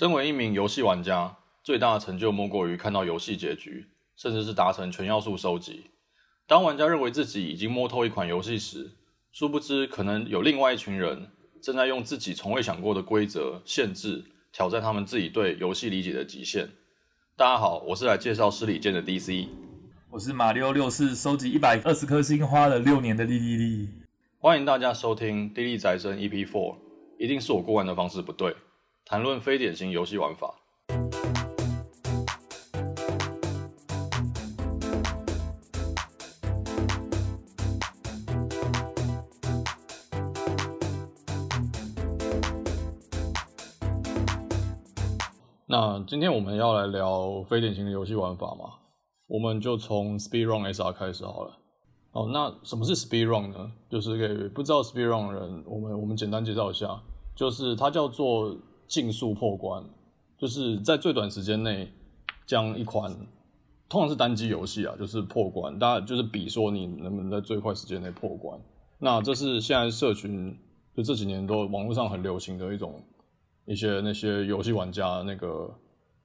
身为一名游戏玩家，最大的成就莫过于看到游戏结局，甚至是达成全要素收集。当玩家认为自己已经摸透一款游戏时，殊不知可能有另外一群人正在用自己从未想过的规则、限制挑战他们自己对游戏理解的极限。大家好，我是来介绍失礼剑的 DC，我是马里奥六四收集一百二十颗星花了六年的莉莉莉。欢迎大家收听《莉莉宅生 EP Four》，一定是我过关的方式不对，谈论非典型游戏玩法。那今天我们要来聊非典型的游戏玩法嘛，我们就从 Speedrun SR 开始好了。哦，那什么是 Speedrun 呢？就是给不知道 Speedrun 的人，我们我们简单介绍一下，就是它叫做竞速破关，就是在最短时间内将一款通常是单机游戏啊，就是破关，大家就是比说你能不能在最快时间内破关。那这是现在社群就这几年都网络上很流行的一种。一些那些游戏玩家那个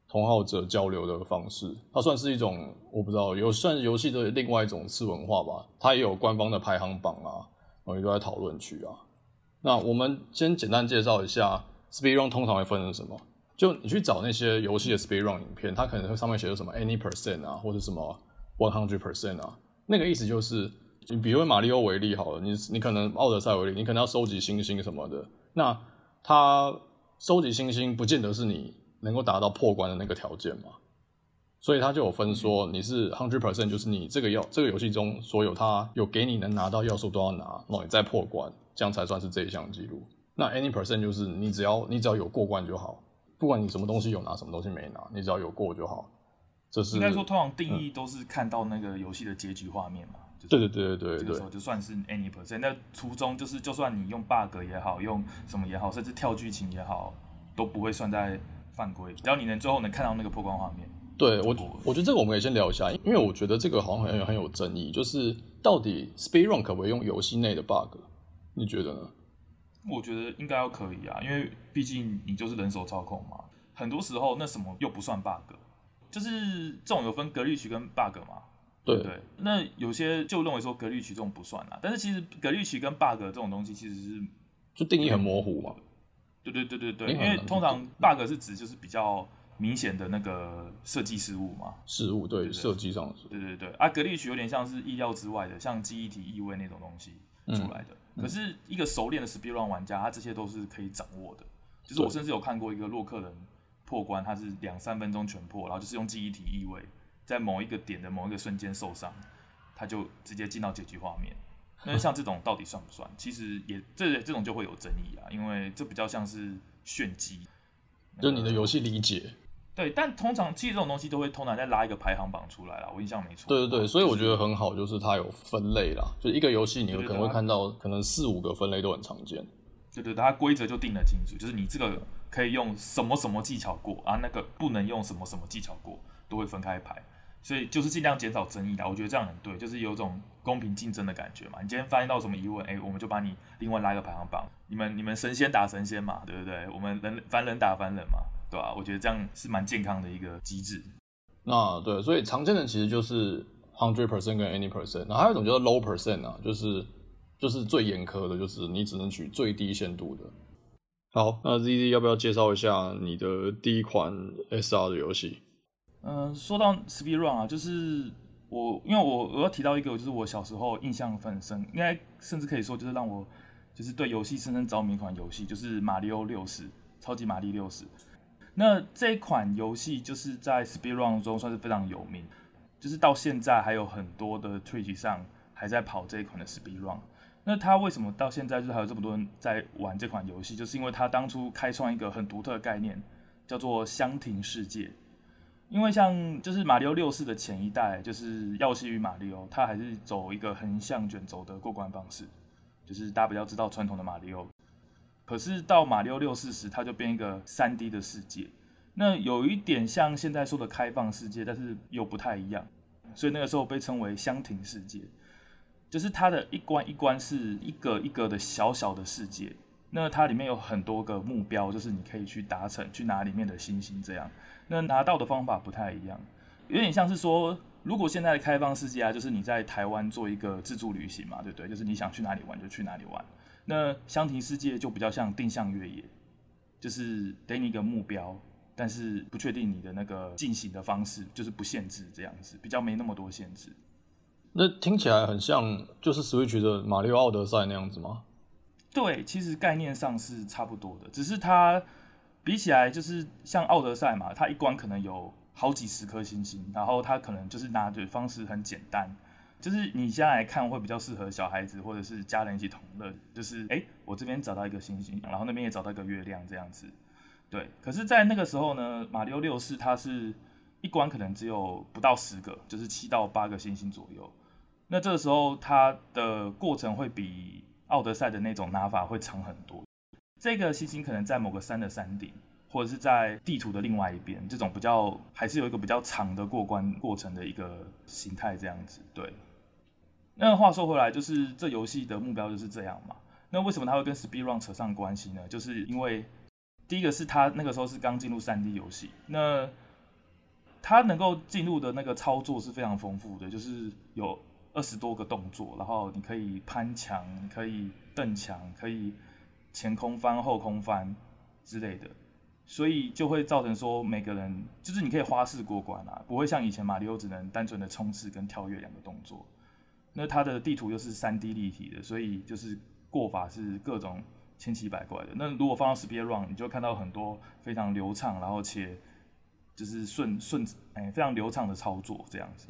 同好者交流的方式，它算是一种我不知道，有算游戏的另外一种次文化吧。它也有官方的排行榜啊，然后也都在讨论区啊。那我们先简单介绍一下 Speedrun 通常会分成什么？就你去找那些游戏的 Speedrun 影片，它可能会上面写的什么 any percent 啊，或者什么 one hundred percent 啊，那个意思就是，你比如马里奥为例好了，你你可能奥德赛为例，你可能要收集星星什么的，那它。收集星星不见得是你能够达到破关的那个条件嘛，所以它就有分说，你是 hundred percent，就是你这个要这个游戏中所有它有给你能拿到要素都要拿，然后你再破关，这样才算是这一项记录。那 any percent 就是你只要你只要有过关就好，不管你什么东西有拿，什么东西没拿，你只要有过就好。这是应该说，通常定义都是看到那个游戏的结局画面嘛。对对对对对，这个时候就算是 any percent。那初衷就是，就算你用 bug 也好，用什么也好，甚至跳剧情也好，都不会算在犯规。只要你能最后能看到那个破关画面。对我，我觉得这个我们可以先聊一下，因为我觉得这个好像很有很有争议，就是到底 speedrun 可不可以用游戏内的 bug？你觉得呢？我觉得应该要可以啊，因为毕竟你就是人手操控嘛。很多时候那什么又不算 bug，就是这种有分 glitch 跟 bug 嘛。对对，那有些就认为说格律曲这种不算啦，但是其实格律曲跟 bug 这种东西其实是就定义很模糊嘛。对对对对对，因为通常 bug 是指就是比较明显的那个设计失误嘛。失误对设计上是。对对对，啊，格律曲有点像是意料之外的，像记忆体异位那种东西出来的。嗯、可是一个熟练的 speedrun 玩家，他这些都是可以掌握的。就是我甚至有看过一个洛克人破关，他是两三分钟全破，然后就是用记忆体意味。在某一个点的某一个瞬间受伤，他就直接进到结局画面。那 像这种到底算不算？其实也这这种就会有争议啊，因为这比较像是炫技，就你的游戏理解。对，但通常其实这种东西都会通常再拉一个排行榜出来啦。我印象没错。对对对，所以我觉得很好，就是它有分类啦。就一个游戏，你有可能会看到可能四五个分类都很常见。对对，它规则就定得清楚，就是你这个可以用什么什么技巧过啊，那个不能用什么什么技巧过，都会分开排。所以就是尽量减少争议的，我觉得这样很对，就是有种公平竞争的感觉嘛。你今天发现到什么疑问，哎、欸，我们就把你另外拉一个排行榜。你们你们神仙打神仙嘛，对不对？我们人凡人打凡人嘛，对吧、啊？我觉得这样是蛮健康的一个机制。那对，所以常见的其实就是 hundred percent 跟 any percent，然后还有一种叫做 low percent 啊，就是就是最严苛的，就是你只能取最低限度的。好，那 ZZ 要不要介绍一下你的第一款 SR 的游戏？嗯、呃，说到 Speedrun 啊，就是我，因为我我要提到一个，就是我小时候印象很深，应该甚至可以说就是让我就是对游戏深深着迷一款游戏，就是马里奥六十，超级玛丽六世。那这一款游戏就是在 Speedrun 中算是非常有名，就是到现在还有很多的 Twitch 上还在跑这一款的 Speedrun。那它为什么到现在就是还有这么多人在玩这款游戏？就是因为它当初开创一个很独特的概念，叫做箱庭世界。因为像就是马里奥六世的前一代，就是耀西与马里奥，它还是走一个横向卷轴的过关方式，就是大家比较知道传统的马里奥。可是到马六六四时，它就变一个三 D 的世界，那有一点像现在说的开放世界，但是又不太一样，所以那个时候被称为箱庭世界，就是它的一关一关是一个一个的小小的世界，那它里面有很多个目标，就是你可以去达成，去拿里面的星星这样。那拿到的方法不太一样，有点像是说，如果现在的开放世界啊，就是你在台湾做一个自助旅行嘛，对不对？就是你想去哪里玩就去哪里玩。那箱庭世界就比较像定向越野，就是给你一个目标。但是不确定你的那个进行的方式，就是不限制这样子，比较没那么多限制。那听起来很像就是 Switch 的马里奥奥德赛那样子吗？对，其实概念上是差不多的，只是它比起来就是像奥德赛嘛，它一关可能有好几十颗星星，然后它可能就是拿的方式很简单，就是你现在来看会比较适合小孩子或者是家人一起同乐，就是哎、我这边找到一个星星，然后那边也找到一个月亮这样子。对，可是，在那个时候呢，马六六世它是一关可能只有不到十个，就是七到八个星星左右。那这个时候，它的过程会比奥德赛的那种拿法会长很多。这个星星可能在某个山的山顶，或者是在地图的另外一边，这种比较还是有一个比较长的过关过程的一个形态这样子。对。那话说回来，就是这游戏的目标就是这样嘛。那为什么它会跟 Speedrun 扯上关系呢？就是因为第一个是他那个时候是刚进入 3D 游戏，那他能够进入的那个操作是非常丰富的，就是有二十多个动作，然后你可以攀墙，可以蹬墙，可以前空翻、后空翻之类的，所以就会造成说每个人就是你可以花式过关啊，不会像以前马里奥只能单纯的冲刺跟跳跃两个动作。那它的地图又是三 D 立体的，所以就是过法是各种。千奇百怪的，那如果放到 Speedrun，你就看到很多非常流畅，然后且就是顺顺哎非常流畅的操作这样子。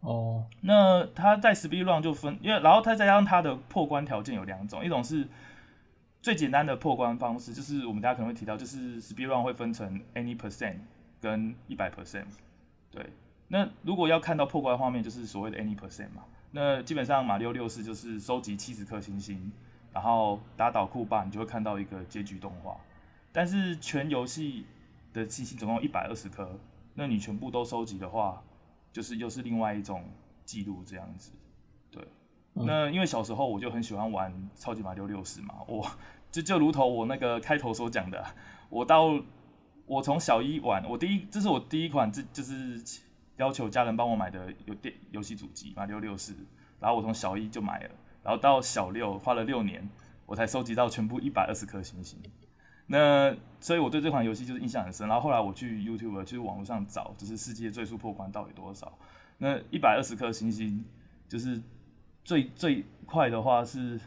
哦，那它在 Speedrun 就分，因为然后它再加上它的破关条件有两种，一种是最简单的破关方式，就是我们大家可能会提到，就是 Speedrun 会分成 any percent 跟一百 percent。对，那如果要看到破关画面，就是所谓的 any percent 嘛，那基本上马六六四就是收集七十颗星星。然后打倒库霸，你就会看到一个结局动画。但是全游戏的星星总共一百二十颗，那你全部都收集的话，就是又是另外一种记录这样子。对，嗯、那因为小时候我就很喜欢玩超级马六六四嘛，我就就如同我那个开头所讲的，我到我从小一玩，我第一这是我第一款这就是要求家人帮我买的游电游戏主机马里奥六四，然后我从小一就买了。然后到小六花了六年，我才收集到全部一百二十颗星星。那所以我对这款游戏就是印象很深。然后后来我去 YouTube 去网络上找，就是世界最速破关到底多少？那一百二十颗星星，就是最最快的话是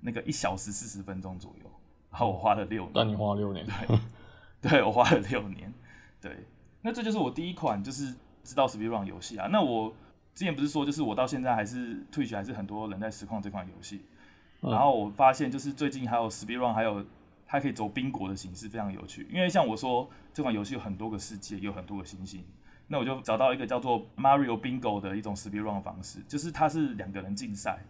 那个一小时四十分钟左右。然后我花了六年。但你花了六年？对，对我花了六年。对，那这就是我第一款就是知道 Speedrun 游戏啊。那我。之前不是说，就是我到现在还是 Twitch 还是很多人在实况这款游戏，然后我发现就是最近还有 Speedrun，还有它可以走宾果的形式，非常有趣。因为像我说这款游戏有很多个世界，有很多个星星，那我就找到一个叫做 Mario Bingo 的一种 Speedrun 方式，就是它是两个人竞赛，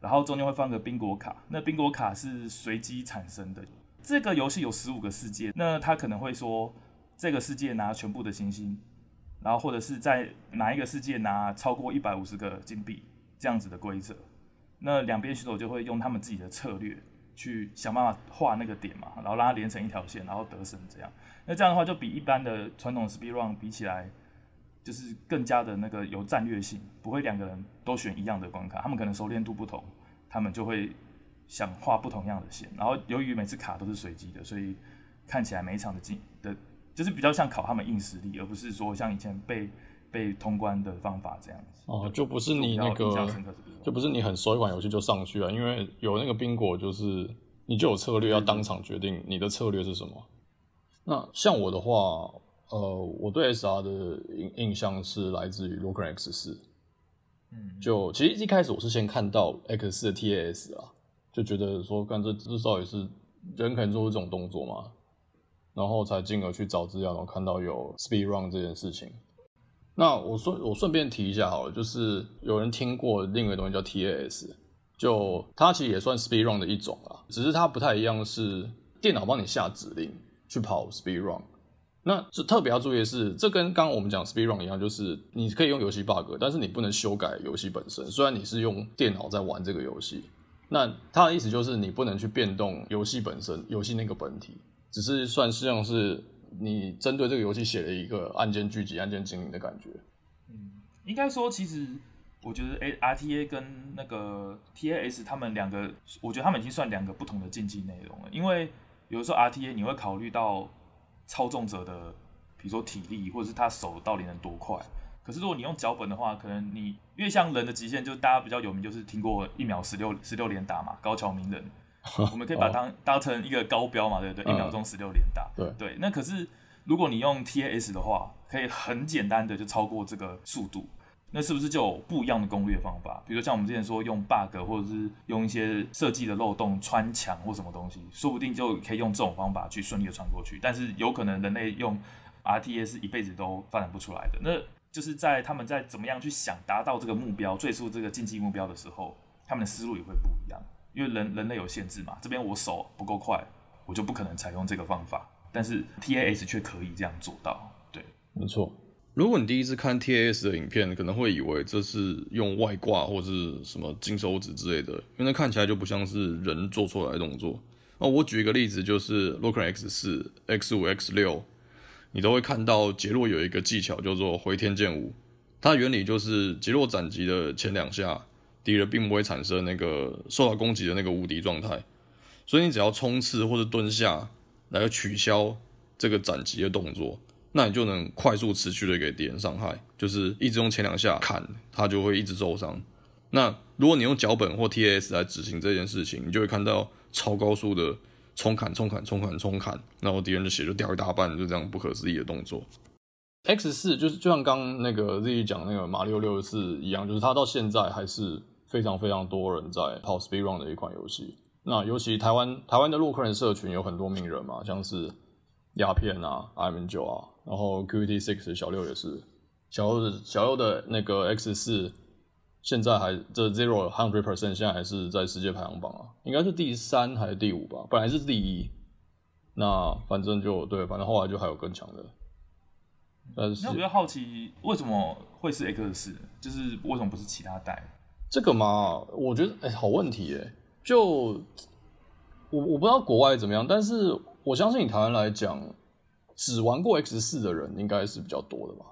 然后中间会放个宾果卡，那宾果卡是随机产生的。这个游戏有十五个世界，那他可能会说这个世界拿全部的星星。然后或者是在哪一个世界拿超过一百五十个金币这样子的规则，那两边选手就会用他们自己的策略去想办法画那个点嘛，然后让它连成一条线，然后得胜这样。那这样的话就比一般的传统 Speedrun 比起来，就是更加的那个有战略性，不会两个人都选一样的关卡，他们可能熟练度不同，他们就会想画不同样的线。然后由于每次卡都是随机的，所以看起来每一场的进。就是比较像考他们硬实力，而不是说像以前被被通关的方法这样子。哦，就不是你那个，就不是你很熟一款游戏就上去了，因为有那个冰果，就是你就有策略，要当场决定你的策略是什么。那像我的话，呃，我对 SR 的印印象是来自于洛克人 X 四。嗯，就其实一开始我是先看到 X 四的 TAS 啊，就觉得说，干这至少也是人可以做出这种动作嘛。然后才进而去找资料，然后看到有 Speedrun 这件事情。那我顺我顺便提一下好了，就是有人听过另一个东西叫 TAS，就它其实也算 Speedrun 的一种啦，只是它不太一样，是电脑帮你下指令去跑 Speedrun。那是特别要注意的是，这跟刚刚我们讲 Speedrun 一样，就是你可以用游戏 bug，但是你不能修改游戏本身。虽然你是用电脑在玩这个游戏，那它的意思就是你不能去变动游戏本身，游戏那个本体，只是算是像是你针对这个游戏写了一个案件聚集、案件经营的感觉。嗯，应该说其实。我觉得 A R T A 跟那个 T A S 他们两个，我觉得他们已经算两个不同的竞技内容了。因为有的时候 R T A 你会考虑到操纵者的，比如说体力，或者是他手到底能多快。可是如果你用脚本的话，可能你因为像人的极限，就大家比较有名，就是听过一秒十六十六连打嘛，高桥名人，我们可以把它当当成一个高标嘛，对不对？一秒钟十六连打，对对。那可是如果你用 T A S 的话，可以很简单的就超过这个速度。那是不是就有不一样的攻略方法？比如像我们之前说用 bug，或者是用一些设计的漏洞穿墙或什么东西，说不定就可以用这种方法去顺利的穿过去。但是有可能人类用 RTS 是一辈子都发展不出来的。那就是在他们在怎么样去想达到这个目标、最初这个竞技目标的时候，他们的思路也会不一样。因为人人类有限制嘛，这边我手不够快，我就不可能采用这个方法。但是 TAS 却可以这样做到。对，没错。如果你第一次看 TAS 的影片，可能会以为这是用外挂或是什么金手指之类的，因为那看起来就不像是人做出来的动作。那我举一个例子，就是 Lokrun X 四、X 五、X 六，你都会看到杰洛有一个技巧叫做回天剑舞，它原理就是杰洛斩击的前两下，敌人并不会产生那个受到攻击的那个无敌状态，所以你只要冲刺或者蹲下来取消这个斩击的动作。那你就能快速持续的给敌人伤害，就是一直用前两下砍，他就会一直受伤。那如果你用脚本或 TS 来执行这件事情，你就会看到超高速的冲砍、冲砍、冲砍、冲砍，然后敌人的血就掉一大半，就这样不可思议的动作。X 四就是就像刚那个 Z 讲那个马六六四一样，就是他到现在还是非常非常多人在跑 Speed Run 的一款游戏。那尤其台湾台湾的洛克人社群有很多名人嘛，像是鸦片啊、IM 九啊。然后 QT Six 小六也是，小六的小六的那个 X 四，现在还这 Zero Hundred Percent 现在还是在世界排行榜啊，应该是第三还是第五吧，本来是第一，那反正就对，反正后来就还有更强的。但是，那我比较好奇，为什么会是 X 四？就是为什么不是其他代？这个嘛，我觉得哎、欸，好问题哎、欸，就我我不知道国外怎么样，但是我相信以台湾来讲。只玩过 X 四的人应该是比较多的吧？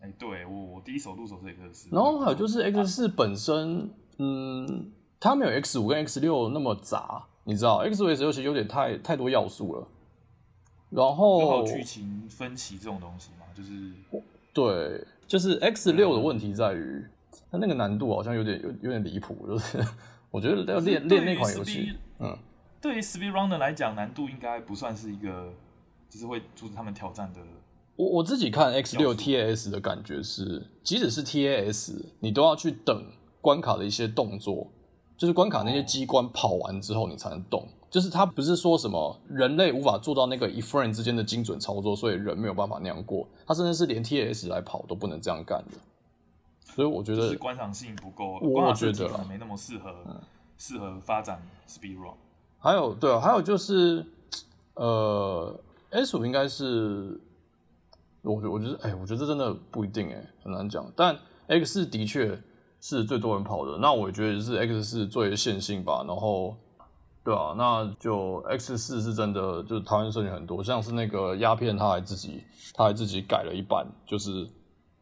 哎、欸，对我我第一手入手是 X 四，然后还有就是 X 四本身，啊、嗯，它没有 X 五跟 X 六那么杂，你知道，X 五 X 六其实有点太太多要素了。然后剧情分歧这种东西嘛，就是对，就是 X 六的问题在于它那个难度好像有点有有点离谱，就是我觉得要练练那款游戏，嗯，对于 Speed Runner 来讲，难度应该不算是一个。就是会阻止他们挑战的。我我自己看 X 六 TAS 的感觉是，即使是 TAS，你都要去等关卡的一些动作，就是关卡那些机关跑完之后你才能动。就是它不是说什么人类无法做到那个一 frame 之间的精准操作，所以人没有办法那样过。它甚至是连 TAS 来跑都不能这样干的。所以我觉得是观赏性不够，我觉得可能没那么适合适、嗯、合发展 Speed Run。还有对啊，还有就是呃。S 五应该是，我觉我觉得，哎、欸，我觉得这真的不一定，哎，很难讲。但 X 四的确是最多人跑的，那我觉得是 X 四最线性吧。然后，对啊，那就 X 四是真的，就是台湾社群很多，像是那个鸦片，他还自己他还自己改了一版，就是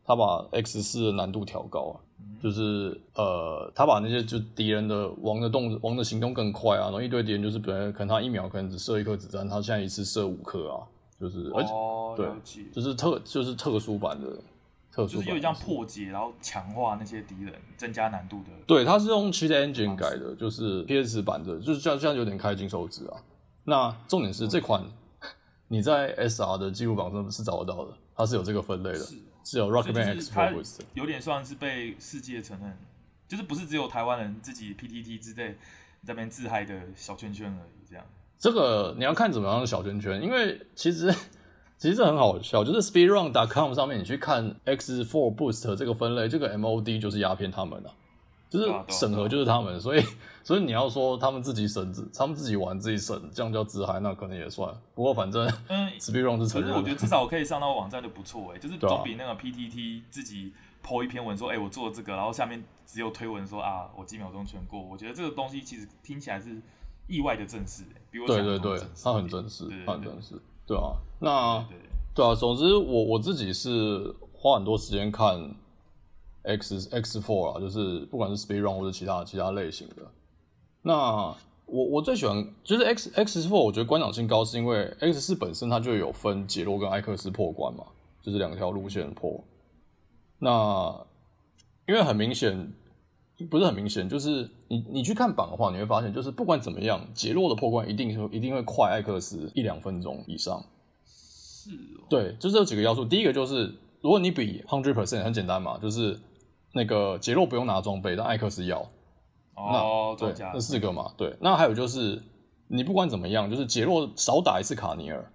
他把 X 四的难度调高啊。就是呃，他把那些就敌人的王的动王的行动更快啊，然后一堆敌人就是本来可能他一秒可能只射一颗子弹，他现在一次射五颗啊，就是而且、哦、对，就是特就是特殊版的特殊版，就是有点像破解，然后强化那些敌人，增加难度的。对，他是用 Cheat Engine 改的，就是 PS 版的，就是这样这样有点开金手指啊。那重点是这款 你在 SR 的记录榜上是找得到的，它是有这个分类的。是有 Rockman X Force 有点算是被世界承认，就是不是只有台湾人自己 PTT 之类在那边自嗨的小圈圈而已。这样，这个你要看怎么样的小圈圈，因为其实其实这很好笑，就是 SpeedRun.com 上面你去看 X Four Boost 这个分类，这个 MOD 就是鸦片他们的、啊。就是审核就是他们，所以所以你要说他们自己审，他们自己玩自己审，这样叫自嗨，那可能也算。不过反正嗯，Speedrun 是承认。可是我觉得至少我可以上到网站就不错哎，就是总比那个 PTT 自己 po 一篇文说，哎、欸，我做了这个，然后下面只有推文说啊，我几秒钟全过。我觉得这个东西其实听起来是意外的正式，比我对对对，它很正式，它很正式，对啊。那对啊，总之我我自己是花很多时间看 X X Four 啊，就是不管是 Speed Run 或者其他其他类型的。那我我最喜欢就是 X X Four，我觉得观赏性高，是因为 X 四本身它就有分杰洛跟艾克斯破关嘛，就是两条路线破。那因为很明显，不是很明显，就是你你去看榜的话，你会发现，就是不管怎么样，杰洛的破关一定是一定会快艾克斯一两分钟以上。是哦。对，就是这几个要素。第一个就是，如果你比 hundred percent 很简单嘛，就是那个杰洛不用拿装备，但艾克斯要。哦，对，这四个嘛，对。那还有就是，你不管怎么样，就是杰洛少打一次卡尼尔，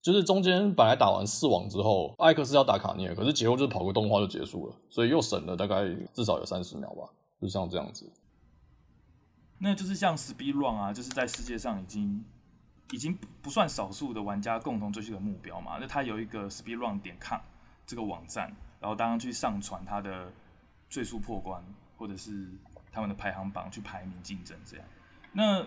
就是中间本来打完四网之后，艾克斯要打卡尼尔，可是杰洛就是跑个动画就结束了，所以又省了大概至少有三十秒吧，就像这样子。那就是像 Speed Run 啊，就是在世界上已经已经不算少数的玩家共同追求的目标嘛。那它有一个 Speed Run 点 com 这个网站，然后当然去上传它的最速破关，或者是。他们的排行榜去排名竞争这样，那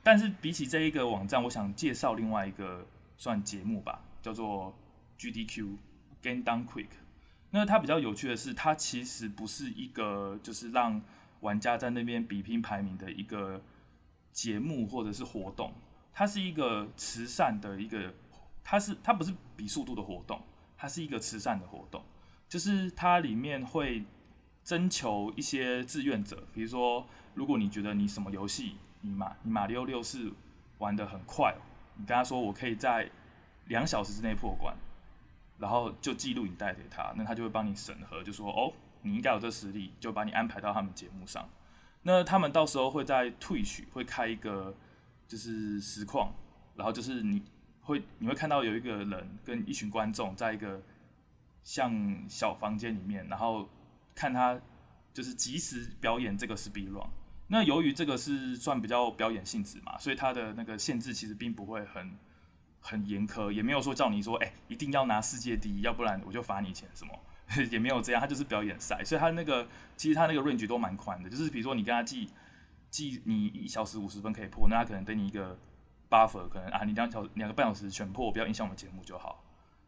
但是比起这一个网站，我想介绍另外一个算节目吧，叫做 GDQ Game Down Quick。那它比较有趣的是，它其实不是一个就是让玩家在那边比拼排名的一个节目或者是活动，它是一个慈善的一个，它是它不是比速度的活动，它是一个慈善的活动，就是它里面会。征求一些志愿者，比如说，如果你觉得你什么游戏，你马你马里奥六是玩的很快，你跟他说我可以在两小时之内破关，然后就记录你带给他，那他就会帮你审核，就说哦，你应该有这实力，就把你安排到他们节目上。那他们到时候会在 Twitch 会开一个就是实况，然后就是你会你会看到有一个人跟一群观众在一个像小房间里面，然后。看他就是及时表演这个 speed run，那由于这个是算比较表演性质嘛，所以他的那个限制其实并不会很很严苛，也没有说叫你说哎、一定要拿世界第一，要不然我就罚你钱什么，也没有这样，他就是表演赛，所以他那个其实他那个 range 都蛮宽的，就是比如说你跟他记记你一小时五十分可以破，那他可能给你一个 buffer，可能啊你两小两个半小时全破，不要影响我们节目就好，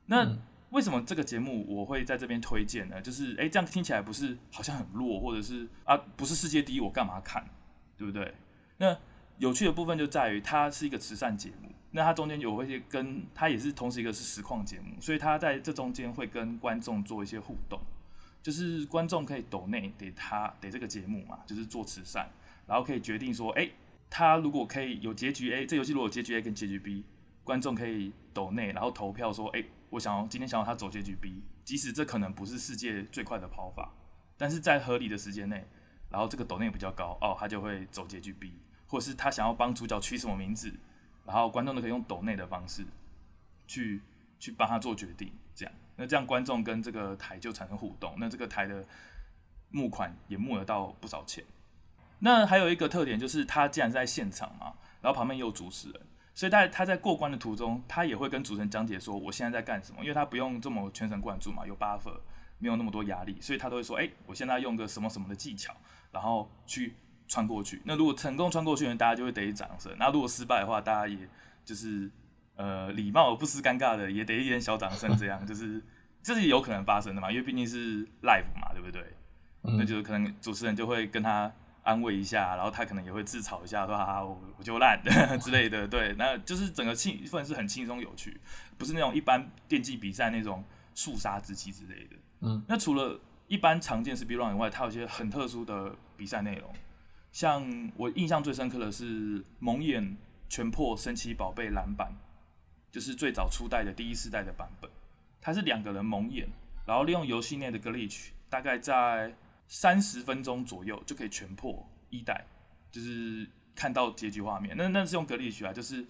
那。为什么这个节目我会在这边推荐呢？就是诶，这样听起来不是好像很弱，或者是啊，不是世界第一，我干嘛看，对不对？那有趣的部分就在于它是一个慈善节目，那它中间有一些跟它也是同时一个是实况节目，所以它在这中间会跟观众做一些互动，就是观众可以抖内给他给这个节目嘛，就是做慈善，然后可以决定说，诶，他如果可以有结局 A，这游戏如果有结局 A 跟结局 B，观众可以抖内，然后投票说，诶。我想要今天想要他走结局 B，即使这可能不是世界最快的跑法，但是在合理的时间内，然后这个抖内比较高哦，他就会走结局 B，或者是他想要帮主角取什么名字，然后观众都可以用抖内的方式去去帮他做决定，这样，那这样观众跟这个台就产生互动，那这个台的募款也募得到不少钱。那还有一个特点就是他既然在现场嘛，然后旁边也有主持人。所以他他在过关的途中，他也会跟主持人讲解说我现在在干什么，因为他不用这么全神贯注嘛，有 buffer，没有那么多压力，所以他都会说，哎、欸，我现在用个什么什么的技巧，然后去穿过去。那如果成功穿过去呢，大家就会得以掌声；那如果失败的话，大家也就是呃礼貌而不失尴尬的，也得一点小掌声，这样就是这是有可能发生的嘛，因为毕竟是 live 嘛，对不对？嗯、那就是可能主持人就会跟他。安慰一下，然后他可能也会自嘲一下，说哈哈，我我就烂 之类的，对，那就是整个气氛是很轻松有趣，不是那种一般电竞比赛那种肃杀之气之类的。嗯，那除了一般常见 speed run 以外，它有些很特殊的比赛内容，像我印象最深刻的是蒙眼全破神奇宝贝蓝版，就是最早初代的第一世代的版本，它是两个人蒙眼，然后利用游戏内的 glitch，大概在。三十分钟左右就可以全破一代，就是看到结局画面。那那是用格力学啊，就是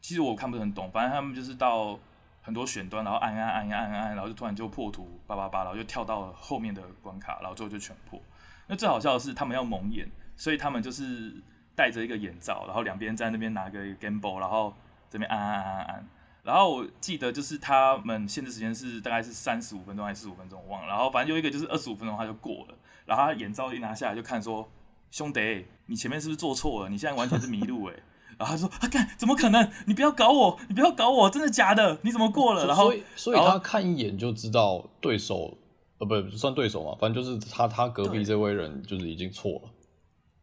其实我看不是很懂，反正他们就是到很多选端，然后按按按按按按，然后就突然就破图叭叭叭，然后就跳到了后面的关卡，然后最后就全破。那最好笑的是他们要蒙眼，所以他们就是戴着一个眼罩，然后两边在那边拿个 gamble，然后这边按按按按按。然后我记得就是他们限制时间是大概是三十五分钟还是四十五分钟，我忘了。然后反正有一个就是二十五分钟他就过了，然后他眼罩一拿下来就看说：“兄弟，你前面是不是做错了？你现在完全是迷路哎。”然后他说：“啊，干，怎么可能？你不要搞我，你不要搞我，真的假的？你怎么过了？”然后所以所以他看一眼就知道对手呃不算对手嘛，反正就是他他隔壁这位人就是已经错了。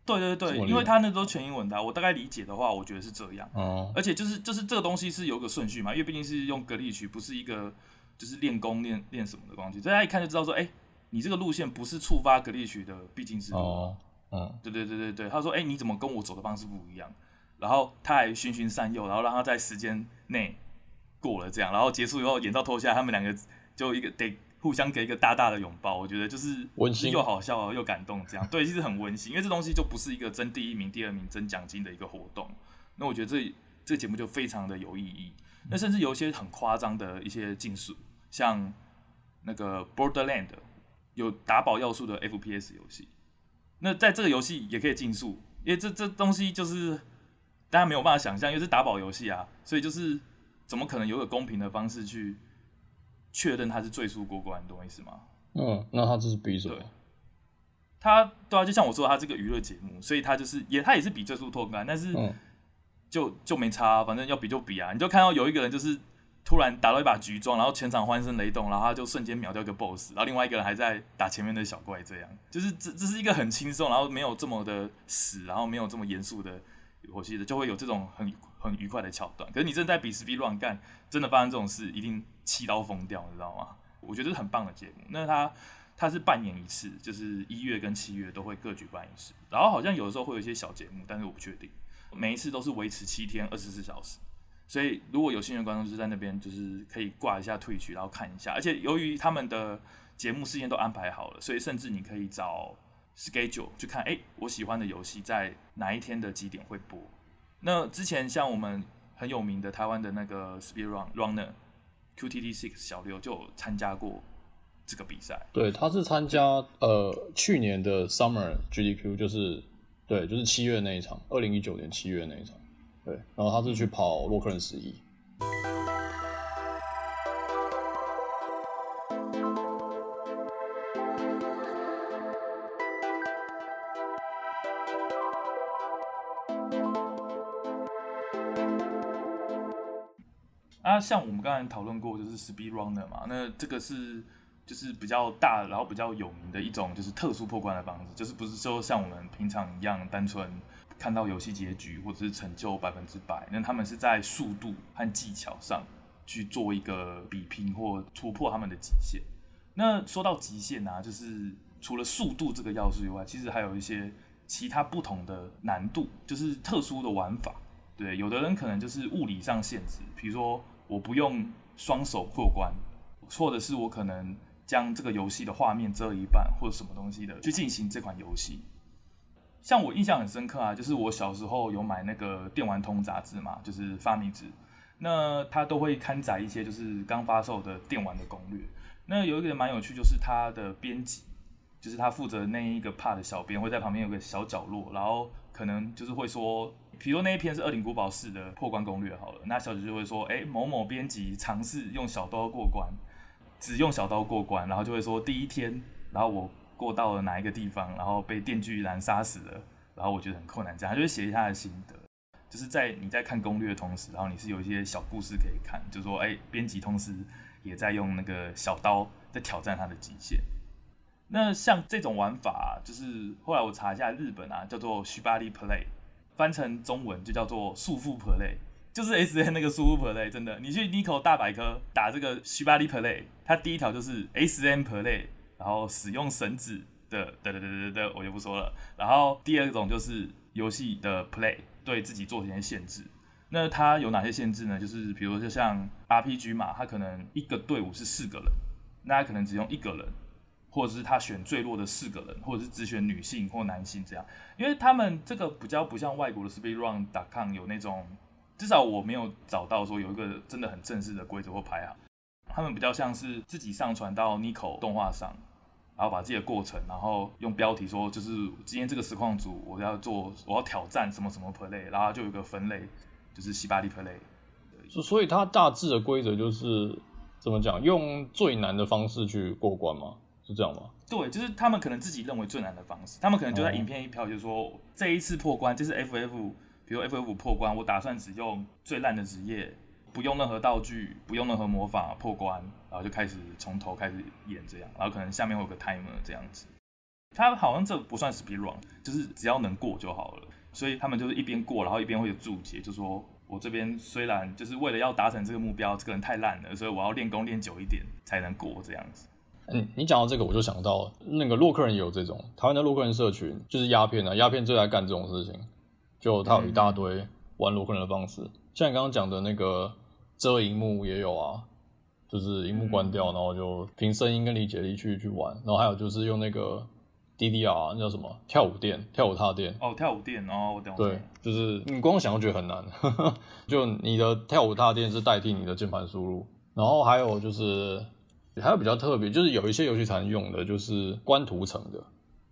对对对，因为他那都全英文的，我大概理解的话，我觉得是这样。哦，而且就是就是这个东西是有个顺序嘛，因为毕竟是用格力曲，不是一个就是练功练练什么的东西，所以大家一看就知道说，哎，你这个路线不是触发格力曲的必经之路。哦，嗯，对对对对对，他说，哎，你怎么跟我走的方式不一样？然后他还循循善诱，然后让他在时间内过了这样，然后结束以后眼罩脱下来，他们两个就一个得。互相给一个大大的拥抱，我觉得就是温馨又好笑又感动，这样对，其实很温馨，因为这东西就不是一个争第一名、第二名、争奖金的一个活动。那我觉得这这个节目就非常的有意义。那甚至有一些很夸张的一些竞速，像那个 Borderland 有打宝要素的 FPS 游戏，那在这个游戏也可以竞速，因为这这东西就是大家没有办法想象，因为是打宝游戏啊，所以就是怎么可能有个公平的方式去。确认他是最速过关，你懂我意思吗？嗯，那他这是比什么？他对啊，就像我说，他这个娱乐节目，所以他就是也他也是比最速过关，但是就就没差啊，反正要比就比啊。你就看到有一个人就是突然打到一把橘装，然后全场欢声雷动，然后他就瞬间秒掉一个 BOSS，然后另外一个人还在打前面的小怪，这样就是这这是一个很轻松，然后没有这么的死，然后没有这么严肃的游戏的，就会有这种很很愉快的桥段。可是你真的在比 speed run 干，真的发生这种事，一定。气到疯掉，你知道吗？我觉得是很棒的节目。那他他是半年一次，就是一月跟七月都会各举办一次。然后好像有的时候会有一些小节目，但是我不确定。每一次都是维持七天二十四小时，所以如果有兴趣的观众就是在那边，就是可以挂一下退去然后看一下。而且由于他们的节目时间都安排好了，所以甚至你可以找 schedule 去看，哎、我喜欢的游戏在哪一天的几点会播。那之前像我们很有名的台湾的那个 Speed Run Runner。QTT Six 小刘就参加过这个比赛，对，他是参加呃去年的 Summer GDQ，就是对，就是七月那一场，二零一九年七月那一场，对，然后他是去跑洛克人十一。啊像我们刚才讨论过，就是 Speed Runner 嘛，那这个是就是比较大，然后比较有名的一种，就是特殊破关的方式，就是不是说像我们平常一样单纯看到游戏结局或者是成就百分之百，那他们是在速度和技巧上去做一个比拼或突破他们的极限。那说到极限、啊，就是除了速度这个要素以外，其实还有一些其他不同的难度，就是特殊的玩法。对，有的人可能就是物理上限制，比如说。我不用双手过关，或者是我可能将这个游戏的画面遮一半，或者什么东西的去进行这款游戏。像我印象很深刻啊，就是我小时候有买那个电玩通杂志嘛，就是发明纸，那它都会刊载一些就是刚发售的电玩的攻略。那有一个人蛮有趣，就是他的编辑，就是他负责那一个 part 的小编会在旁边有个小角落，然后可能就是会说。比如那一篇是《恶灵古堡四》的破关攻略好了，那小姐就会说：“哎、某某编辑尝试用小刀过关，只用小刀过关，然后就会说第一天，然后我过到了哪一个地方，然后被电锯男杀死了，然后我觉得很困难，这样他就会写一下他的心得，就是在你在看攻略的同时，然后你是有一些小故事可以看，就是说，哎、编辑同时也在用那个小刀在挑战他的极限。那像这种玩法，就是后来我查一下日本啊，叫做 Shibari Play。翻成中文就叫做束缚 play，就是 S N 那个束缚 play，真的，你去 Nico 大百科打这个 Shibari play，它第一条就是 S N play，然后使用绳子的，对对对对对，我就不说了。然后第二种就是游戏的 play，对自己做一些限制。那它有哪些限制呢？就是比如就像 R P G 嘛，它可能一个队伍是四个人，那它可能只用一个人。或者是他选最弱的四个人，或者是只选女性或男性这样，因为他们这个比较不像外国的 speedrun.com 有那种，至少我没有找到说有一个真的很正式的规则或排行，他们比较像是自己上传到 Nico 动画上，然后把自己的过程，然后用标题说就是今天这个实况组我要做我要挑战什么什么 play，然后就有一个分类就是 Shibari play，已。所所以它大致的规则就是怎么讲，用最难的方式去过关吗？是这样吗？对，就是他们可能自己认为最难的方式，他们可能就在影片一飘，就是说、哦、这一次破关，这是 FF，比如 FF 破关，我打算只用最烂的职业，不用任何道具，不用任何魔法破关，然后就开始从头开始演这样，然后可能下面会有个 timer 这样子。他好像这不算 speed run，就是只要能过就好了。所以他们就是一边过，然后一边会有注解，就说我这边虽然就是为了要达成这个目标，这个人太烂了，所以我要练功练久一点才能过这样子。嗯，你讲到这个，我就想到那个洛克人也有这种台湾的洛克人社群，就是鸦片啊，鸦片最爱干这种事情，就他有一大堆玩洛克人的方式，嗯、像你刚刚讲的那个遮荧幕也有啊，就是荧幕关掉，然后就凭声音跟理解力去去玩，然后还有就是用那个 DDR 那叫什么跳舞垫、跳舞踏垫哦，跳舞垫哦，我懂。对，就是你光想就觉得很难，就你的跳舞踏垫是代替你的键盘输入，然后还有就是。还有比较特别，就是有一些游戏才能用的，就是关图层的，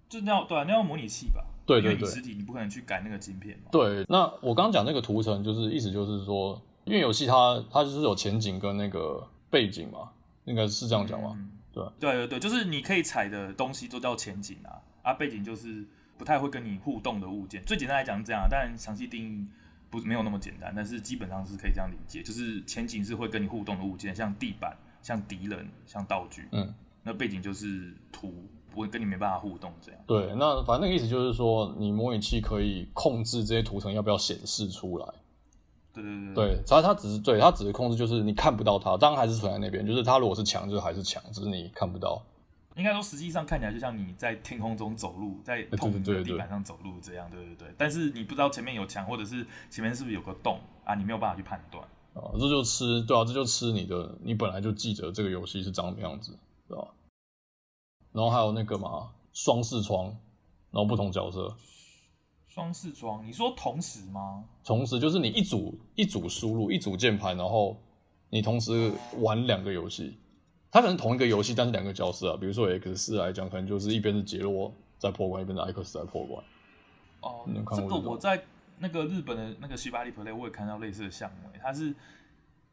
就是那对啊，那要模拟器吧？对对对，因为你实体你不可能去改那个晶片嘛。对，那我刚刚讲那个图层，就是意思就是说，因为游戏它它就是有前景跟那个背景嘛，应该是这样讲吧？嗯、对对对对，就是你可以踩的东西都叫前景啊，啊，背景就是不太会跟你互动的物件。最简单来讲是这样，但详细定义不没有那么简单，但是基本上是可以这样理解，就是前景是会跟你互动的物件，像地板。像敌人，像道具，嗯，那背景就是图，不会跟你没办法互动这样。对，那反正那个意思就是说，你模拟器可以控制这些图层要不要显示出来。对对对。对，它它只是对它只是控制，就是你看不到它，当然还是存在那边，就是它如果是墙，就是还是墙，只是你看不到。应该说，实际上看起来就像你在天空中走路，在透明的地板上走路这样，对对对。但是你不知道前面有墙，或者是前面是不是有个洞啊？你没有办法去判断。啊，这就吃，对啊，这就吃你的，你本来就记着这个游戏是长什么样子，对吧？然后还有那个嘛，双视窗，然后不同角色。双视窗，你说同时吗？同时就是你一组一组输入，一组键盘，然后你同时玩两个游戏。它可能同一个游戏，但是两个角色啊。比如说 X 四来讲，可能就是一边是杰洛在破关，一边是 X 在破关。哦，你有看过这个我在。那个日本的那个 Shibari Play，我也看到类似的项目，它是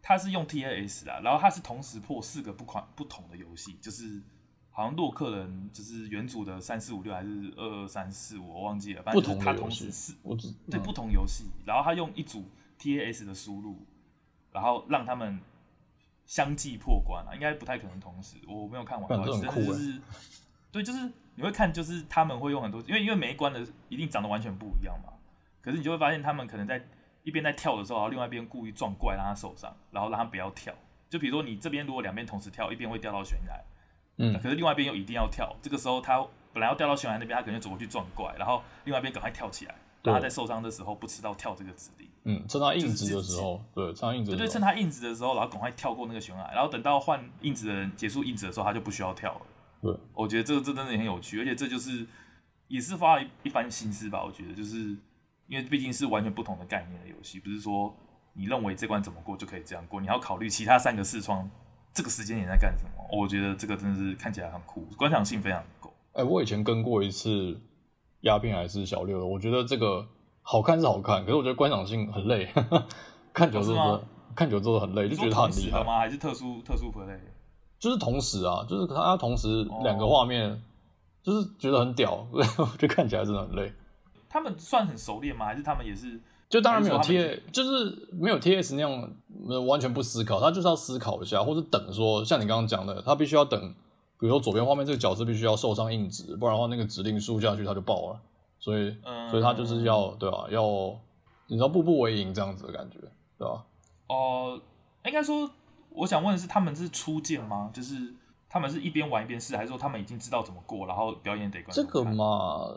它是用 TAS 啦，然后它是同时破四个不款不同的游戏，就是好像洛克人就是原主的三四五六还是二二三四五，我忘记了，反正就是它同时是对不同游戏，然后他用一组 TAS 的输入，然后让他们相继破关啊，应该不太可能同时，我没有看完，但是就是对，就是你会看，就是他们会用很多，因为因为每一关的一定长得完全不一样嘛。可是你就会发现，他们可能在一边在跳的时候，然后另外一边故意撞怪让他受伤，然后让他不要跳。就比如说你这边如果两边同时跳，一边会掉到悬崖，嗯，可是另外一边又一定要跳。这个时候他本来要掉到悬崖那边，他可能就走过去撞怪，然后另外一边赶快跳起来，让他在受伤的时候不吃到跳这个指令。嗯，趁他硬直的时候，对，趁他硬直，对，趁他硬直的时候，然后赶快跳过那个悬崖，然后等到换硬直的人结束硬直的时候，他就不需要跳了。对，我觉得这个这真的很有趣，而且这就是也是花了一一番心思吧。我觉得就是。因为毕竟是完全不同的概念的游戏，不是说你认为这关怎么过就可以这样过，你要考虑其他三个视窗这个时间点在干什么。我觉得这个真的是看起来很酷，观赏性非常够。哎、欸，我以前跟过一次鸦片还是小六的，我觉得这个好看是好看，可是我觉得观赏性很累，看久之后看久之后很累，就觉得他很厉害吗？还是特殊特殊 play？就是同时啊，就是他同时两个画面，哦、就是觉得很屌，就看起来真的很累。他们算很熟练吗？还是他们也是？就当然没有 T 就是没有 T S 那样完全不思考，他就是要思考一下，或者等说，像你刚刚讲的，他必须要等，比如说左边画面这个角色必须要受伤硬直，不然的话那个指令输下去他就爆了，所以，嗯、所以他就是要对吧、啊？要你知道步步为营这样子的感觉，对吧、啊？哦、呃，应该说，我想问的是，他们是初见吗？就是他们是一边玩一边试，还是说他们已经知道怎么过，然后表演得关？这个嘛。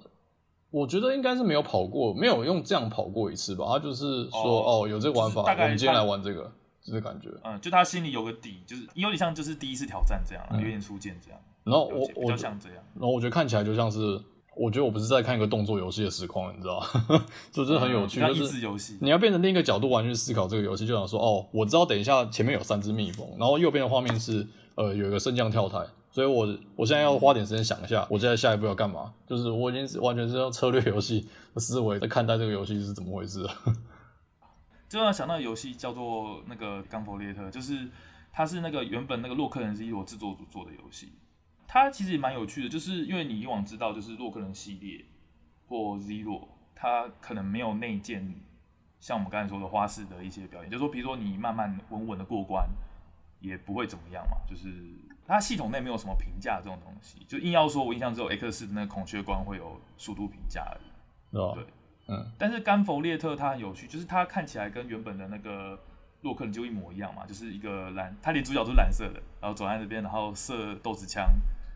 我觉得应该是没有跑过，没有用这样跑过一次吧。他就是说，哦，哦，有这个玩法，我们今天来玩这个，这个感觉。嗯，就他心里有个底，就是有点像就是第一次挑战这样，嗯、有点初见这样。然后我比较像这样。然后我觉得看起来就像是，我觉得我不是在看一个动作游戏的实况，你知道吗？就真的很有趣，嗯、就是游戏。你要变成另一个角度完全思考这个游戏，就想说，哦，我知道等一下前面有三只蜜蜂，然后右边的画面是呃有一个升降跳台。所以我，我现在要花点时间想一下，我现在下一步要干嘛？就是我已经是完全是用策略游戏的思维在看待这个游戏是怎么回事了。就让我想到游戏叫做那个《刚佛列特》，就是它是那个原本那个洛克人 Z 一我制作组做的游戏。它其实也蛮有趣的，就是因为你以往知道，就是洛克人系列或 Zero，它可能没有内建像我们刚才说的花式的一些表演，就是说，比如说你慢慢稳稳的过关，也不会怎么样嘛。就是它系统内没有什么评价这种东西，就硬要说，我印象只有 X 四的那个孔雀关会有速度评价而已。哦、对，嗯。但是甘佛列特它很有趣，就是它看起来跟原本的那个洛克人就一模一样嘛，就是一个蓝，它连主角都是蓝色的，然后走在那边，然后射豆子枪。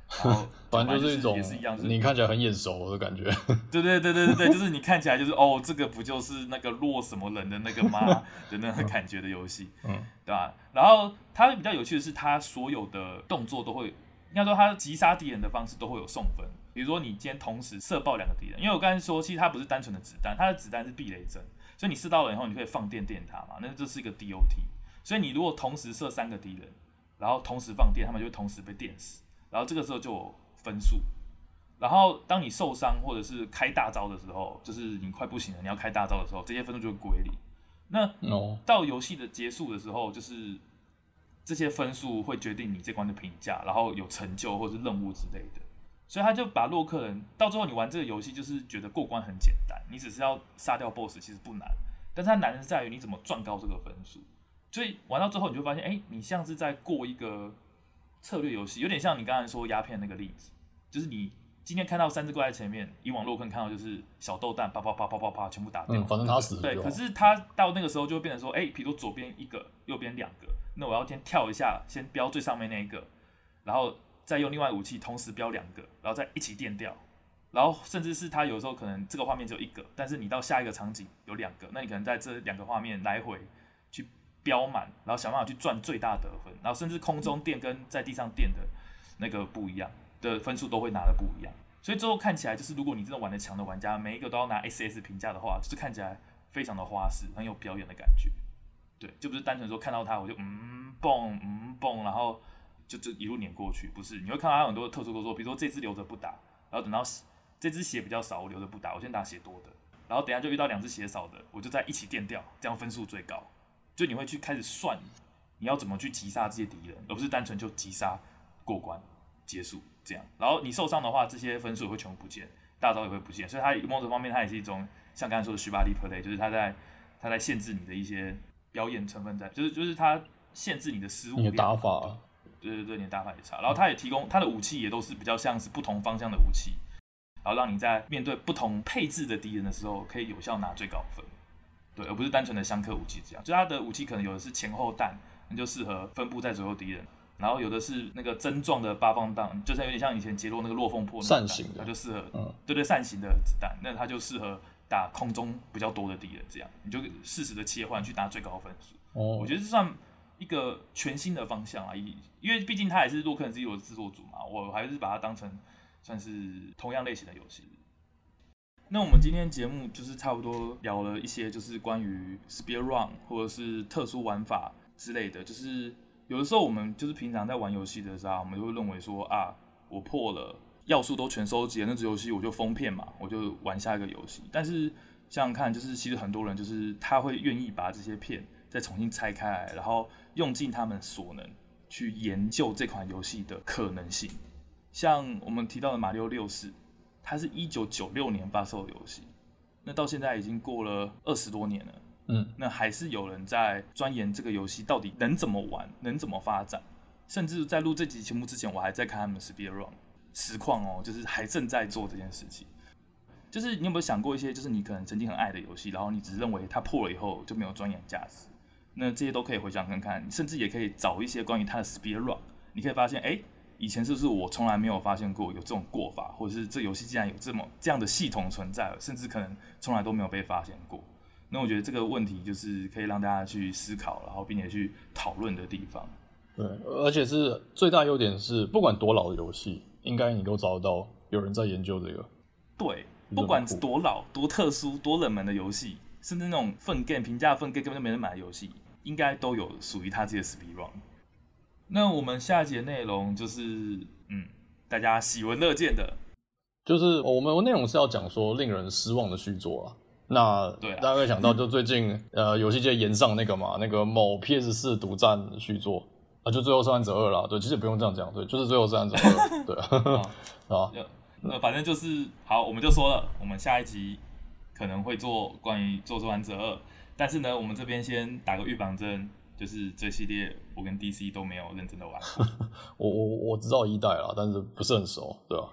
然后 反正就是一种也是一样，你看起来很眼熟的感觉。对对对对对对，就是你看起来就是哦，这个不就是那个洛什么人的那个吗的那个感觉的游戏，嗯，对吧？然后它比较有趣的是，它所有的动作都会，应该说它击杀敌人的方式都会有送分。比如说你今天同时射爆两个敌人，因为我刚才说，其实它不是单纯的子弹，它的子弹是避雷针，所以你射到了以后，你可以放电电它嘛，那这是一个 DOT。所以你如果同时射三个敌人，然后同时放电，他们就会同时被电死。然后这个时候就有分数，然后当你受伤或者是开大招的时候，就是你快不行了，你要开大招的时候，这些分数就会归零。那到游戏的结束的时候，就是这些分数会决定你这关的评价，然后有成就或者是任务之类的。所以他就把洛克人到最后你玩这个游戏，就是觉得过关很简单，你只是要杀掉 BOSS，其实不难。但是它难的是在于你怎么赚高这个分数。所以玩到最后，你就发现，哎，你像是在过一个。策略游戏有点像你刚才说鸦片那个例子，就是你今天看到三只怪在前面，以往洛克人看到就是小豆蛋啪啪啪啪啪啪全部打掉，嗯，反正他死了。对，可是他到那个时候就会变成说，哎、欸，比如左边一个，右边两个，那我要先跳一下，先标最上面那一个，然后再用另外武器同时标两个，然后再一起电掉，然后甚至是他有时候可能这个画面只有一个，但是你到下一个场景有两个，那你可能在这两个画面来回。标满，然后想办法去赚最大得分，然后甚至空中垫跟在地上垫的那个不一样的分数都会拿的不一样，所以最后看起来就是，如果你真的玩的强的玩家，每一个都要拿 SS 评价的话，就是看起来非常的花式，很有表演的感觉。对，就不是单纯说看到他我就嗯蹦嗯蹦，然后就就一路碾过去，不是，你会看到他有很多的特殊动作，比如说这只留着不打，然后等到这只血比较少，我留着不打，我先打血多的，然后等下就遇到两只血少的，我就再一起垫掉，这样分数最高。就你会去开始算，你要怎么去击杀这些敌人，而不是单纯就击杀过关结束这样。然后你受伤的话，这些分数也会全部不见，大招也会不见。所以它某种方面，它也是一种像刚才说的 Shiba Replay，就是它在它在限制你的一些表演成分在，就是就是它限制你的失误。你的打法，对对对，你的打法也差。然后它也提供它的武器也都是比较像是不同方向的武器，然后让你在面对不同配置的敌人的时候，可以有效拿最高分。对，而不是单纯的相克武器这样，就它的武器可能有的是前后弹，那就适合分布在左右敌人，然后有的是那个针状的八方弹，就像有点像以前杰洛那个落风破那扇形的，它就适合，嗯，对对，扇形的子弹，那它就适合打空中比较多的敌人，这样你就适时的切换去打最高分数。哦，我觉得这算一个全新的方向啊，因因为毕竟它也是洛克人 Zero 的制作组嘛，我还是把它当成算是同样类型的游戏。那我们今天节目就是差不多聊了一些，就是关于 Spear Run 或者是特殊玩法之类的。就是有的时候我们就是平常在玩游戏的时候，我们就会认为说啊，我破了要素都全收集了，那只游戏我就封片嘛，我就玩下一个游戏。但是想想看，就是其实很多人就是他会愿意把这些片再重新拆开来，然后用尽他们所能去研究这款游戏的可能性。像我们提到的马六六四。它是一九九六年发售的游戏，那到现在已经过了二十多年了，嗯，那还是有人在钻研这个游戏到底能怎么玩，能怎么发展，甚至在录这集节目之前，我还在看他们 Speed Run 实况哦，就是还正在做这件事情。就是你有没有想过一些，就是你可能曾经很爱的游戏，然后你只是认为它破了以后就没有钻研价值，那这些都可以回想看看，甚至也可以找一些关于它的 Speed Run，你可以发现，哎。以前是不是我从来没有发现过有这种过法，或者是这游戏竟然有这么这样的系统存在，甚至可能从来都没有被发现过？那我觉得这个问题就是可以让大家去思考，然后并且去讨论的地方。对，而且是最大优点是，不管多老的游戏，应该你都找得到有人在研究这个。对，不管多老、多特殊、多冷门的游戏，甚至那种粪 game 评价粪 game 根本就没人买的游戏，应该都有属于他自己的 speed run。那我们下一节内容就是，嗯，大家喜闻乐见的，就是我们内容是要讲说令人失望的续作啊。那对啊，大家会想到就最近呃游戏界炎上那个嘛，那个某 PS 四独占续作。啊，就最后生还者二啦。对，其实不用这样讲，对，就是最后生还者二，对。啊，啊，那反正就是好，我们就说了，我们下一集可能会做关于做生还者二，但是呢，我们这边先打个预防针，就是这系列我跟 DC 都没有认真的玩 过。我我我知道一代啦，但是不是很熟，对吧？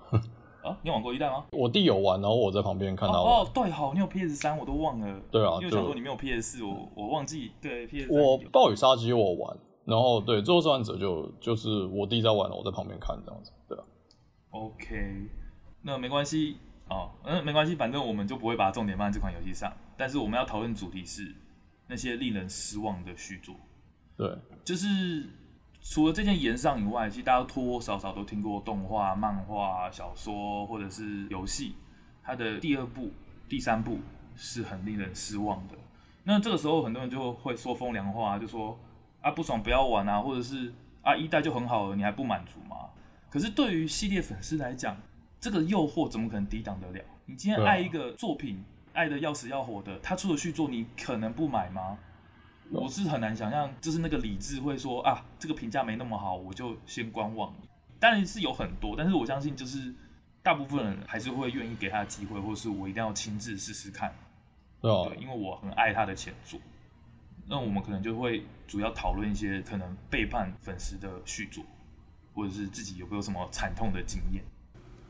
啊，你玩过一代吗？我弟有玩，然后我在旁边看到。哦，对，好，你有 PS 三，我都忘了。对啊，因为想说你没有 PS 四，我我忘记。对 PS 三。我暴雨杀机我玩，然后对最后生还者就就是我弟在玩了，我在旁边看这样子，对啊。OK，那没关系哦，嗯，没关系，反正我们就不会把重点放在这款游戏上。但是我们要讨论主题是那些令人失望的续作。对，就是。除了这件炎上以外，其实大家多多少少都听过动画、漫画、小说或者是游戏，它的第二部、第三部是很令人失望的。那这个时候，很多人就会说风凉话，就说啊不爽不要玩啊，或者是啊一代就很好了，你还不满足吗？可是对于系列粉丝来讲，这个诱惑怎么可能抵挡得了？你今天爱一个作品，爱的要死要活的，他出了续作，你可能不买吗？我是很难想象，就是那个理智会说啊，这个评价没那么好，我就先观望。当然是有很多，但是我相信就是大部分人还是会愿意给他的机会，或是我一定要亲自试试看。对，因为我很爱他的前作。那我们可能就会主要讨论一些可能背叛粉丝的续作，或者是自己有没有什么惨痛的经验。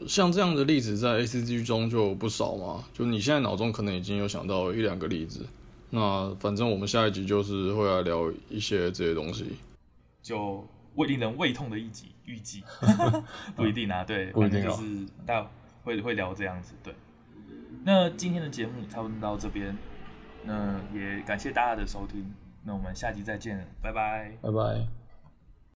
像这样的例子在 ACG 中就不少嘛，就你现在脑中可能已经有想到一两个例子。那反正我们下一集就是会来聊一些这些东西，就胃令人胃痛的一集，预计 不一定啊，对，不一定就是大会会聊这样子，对。那今天的节目差不多到这边，那也感谢大家的收听，那我们下集再见，拜拜，拜拜。